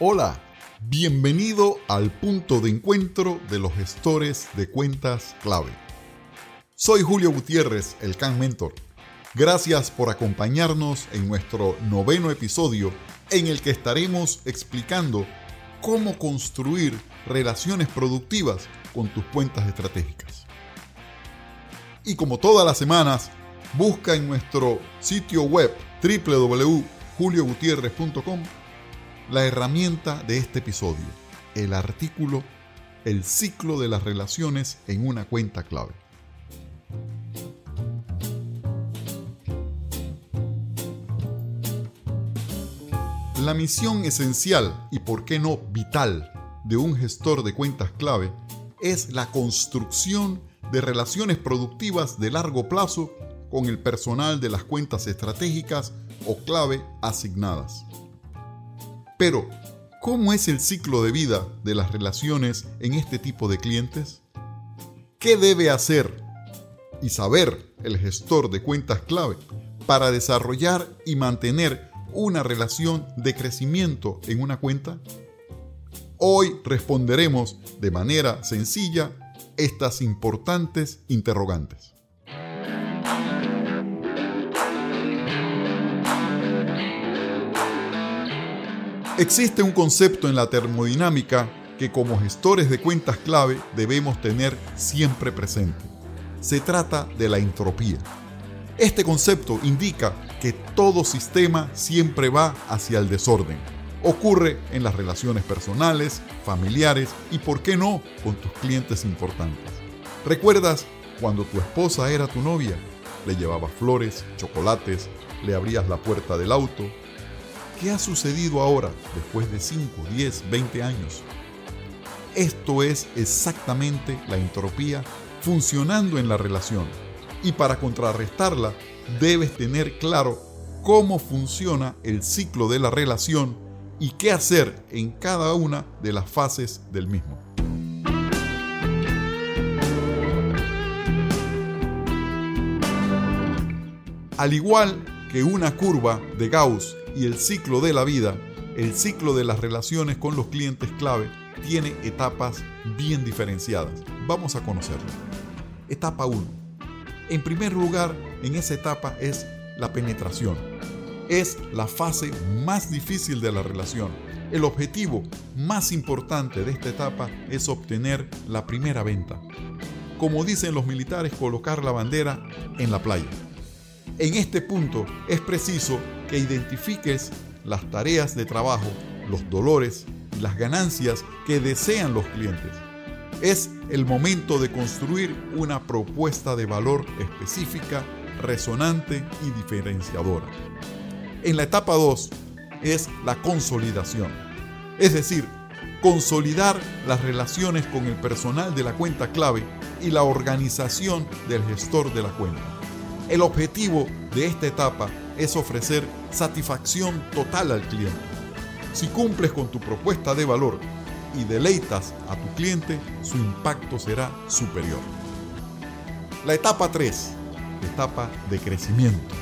Hola, bienvenido al punto de encuentro de los gestores de cuentas clave. Soy Julio Gutiérrez, el Can Mentor. Gracias por acompañarnos en nuestro noveno episodio en el que estaremos explicando cómo construir relaciones productivas con tus cuentas estratégicas. Y como todas las semanas, busca en nuestro sitio web www.juliogutierrez.com la herramienta de este episodio, el artículo El ciclo de las relaciones en una cuenta clave. La misión esencial y por qué no vital de un gestor de cuentas clave es la construcción de relaciones productivas de largo plazo con el personal de las cuentas estratégicas o clave asignadas. Pero, ¿cómo es el ciclo de vida de las relaciones en este tipo de clientes? ¿Qué debe hacer y saber el gestor de cuentas clave para desarrollar y mantener una relación de crecimiento en una cuenta? Hoy responderemos de manera sencilla estas importantes interrogantes. Existe un concepto en la termodinámica que como gestores de cuentas clave debemos tener siempre presente. Se trata de la entropía. Este concepto indica que todo sistema siempre va hacia el desorden. Ocurre en las relaciones personales, familiares y, por qué no, con tus clientes importantes. ¿Recuerdas cuando tu esposa era tu novia? Le llevabas flores, chocolates, le abrías la puerta del auto, ¿Qué ha sucedido ahora, después de 5, 10, 20 años? Esto es exactamente la entropía funcionando en la relación. Y para contrarrestarla, debes tener claro cómo funciona el ciclo de la relación y qué hacer en cada una de las fases del mismo. Al igual que una curva de Gauss y el ciclo de la vida, el ciclo de las relaciones con los clientes clave tiene etapas bien diferenciadas. Vamos a conocerlo. Etapa 1. En primer lugar, en esa etapa es la penetración. Es la fase más difícil de la relación. El objetivo más importante de esta etapa es obtener la primera venta. Como dicen los militares, colocar la bandera en la playa. En este punto es preciso que identifiques las tareas de trabajo, los dolores y las ganancias que desean los clientes. Es el momento de construir una propuesta de valor específica, resonante y diferenciadora. En la etapa 2 es la consolidación, es decir, consolidar las relaciones con el personal de la cuenta clave y la organización del gestor de la cuenta. El objetivo de esta etapa es ofrecer satisfacción total al cliente. Si cumples con tu propuesta de valor y deleitas a tu cliente, su impacto será superior. La etapa 3, etapa de crecimiento.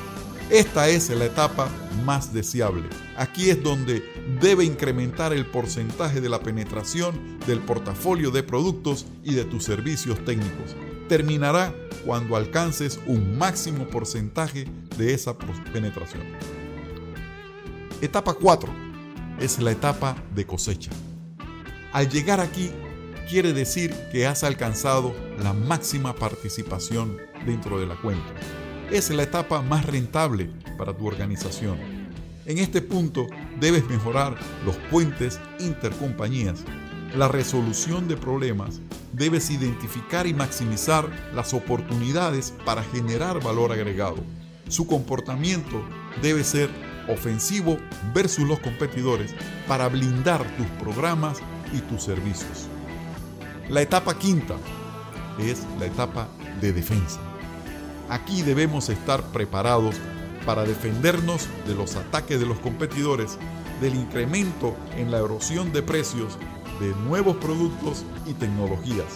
Esta es la etapa más deseable. Aquí es donde debe incrementar el porcentaje de la penetración del portafolio de productos y de tus servicios técnicos. Terminará cuando alcances un máximo porcentaje de esa penetración. Etapa 4 es la etapa de cosecha. Al llegar aquí quiere decir que has alcanzado la máxima participación dentro de la cuenta. Es la etapa más rentable para tu organización. En este punto debes mejorar los puentes intercompañías, la resolución de problemas debes identificar y maximizar las oportunidades para generar valor agregado. Su comportamiento debe ser ofensivo versus los competidores para blindar tus programas y tus servicios. La etapa quinta es la etapa de defensa. Aquí debemos estar preparados para defendernos de los ataques de los competidores, del incremento en la erosión de precios de nuevos productos y tecnologías.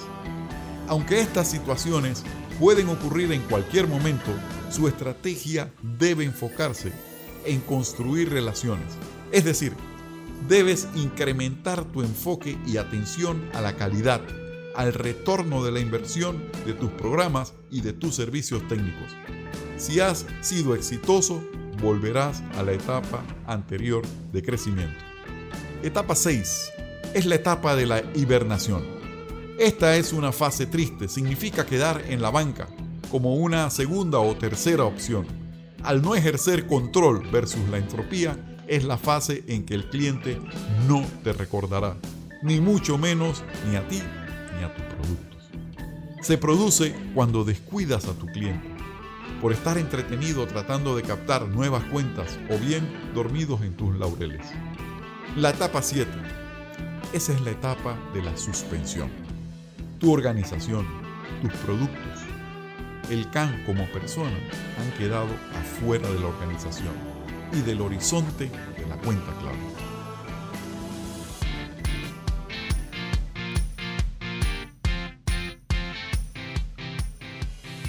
Aunque estas situaciones pueden ocurrir en cualquier momento, su estrategia debe enfocarse en construir relaciones. Es decir, debes incrementar tu enfoque y atención a la calidad, al retorno de la inversión de tus programas y de tus servicios técnicos. Si has sido exitoso, volverás a la etapa anterior de crecimiento. Etapa 6 es la etapa de la hibernación. Esta es una fase triste, significa quedar en la banca como una segunda o tercera opción. Al no ejercer control versus la entropía, es la fase en que el cliente no te recordará, ni mucho menos ni a ti ni a tus productos. Se produce cuando descuidas a tu cliente, por estar entretenido tratando de captar nuevas cuentas o bien dormidos en tus laureles. La etapa 7. Esa es la etapa de la suspensión. Tu organización, tus productos, el CAN como persona han quedado afuera de la organización y del horizonte de la cuenta clave.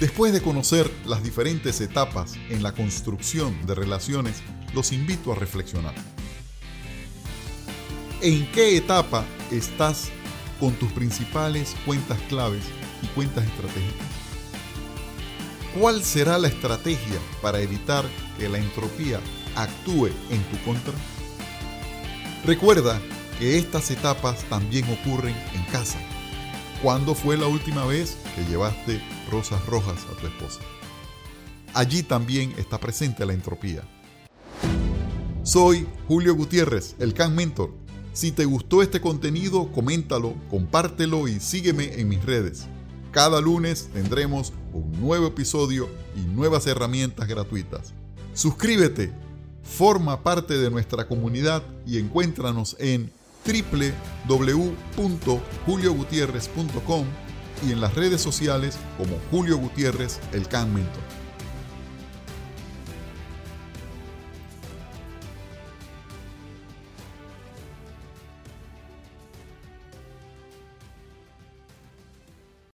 Después de conocer las diferentes etapas en la construcción de relaciones, los invito a reflexionar. ¿En qué etapa estás con tus principales cuentas claves y cuentas estratégicas? ¿Cuál será la estrategia para evitar que la entropía actúe en tu contra? Recuerda que estas etapas también ocurren en casa. ¿Cuándo fue la última vez que llevaste rosas rojas a tu esposa? Allí también está presente la entropía. Soy Julio Gutiérrez, el Can Mentor. Si te gustó este contenido, coméntalo, compártelo y sígueme en mis redes. Cada lunes tendremos un nuevo episodio y nuevas herramientas gratuitas. Suscríbete, forma parte de nuestra comunidad y encuéntranos en www.juliogutierrez.com y en las redes sociales como Julio Gutiérrez, el Can Mentor.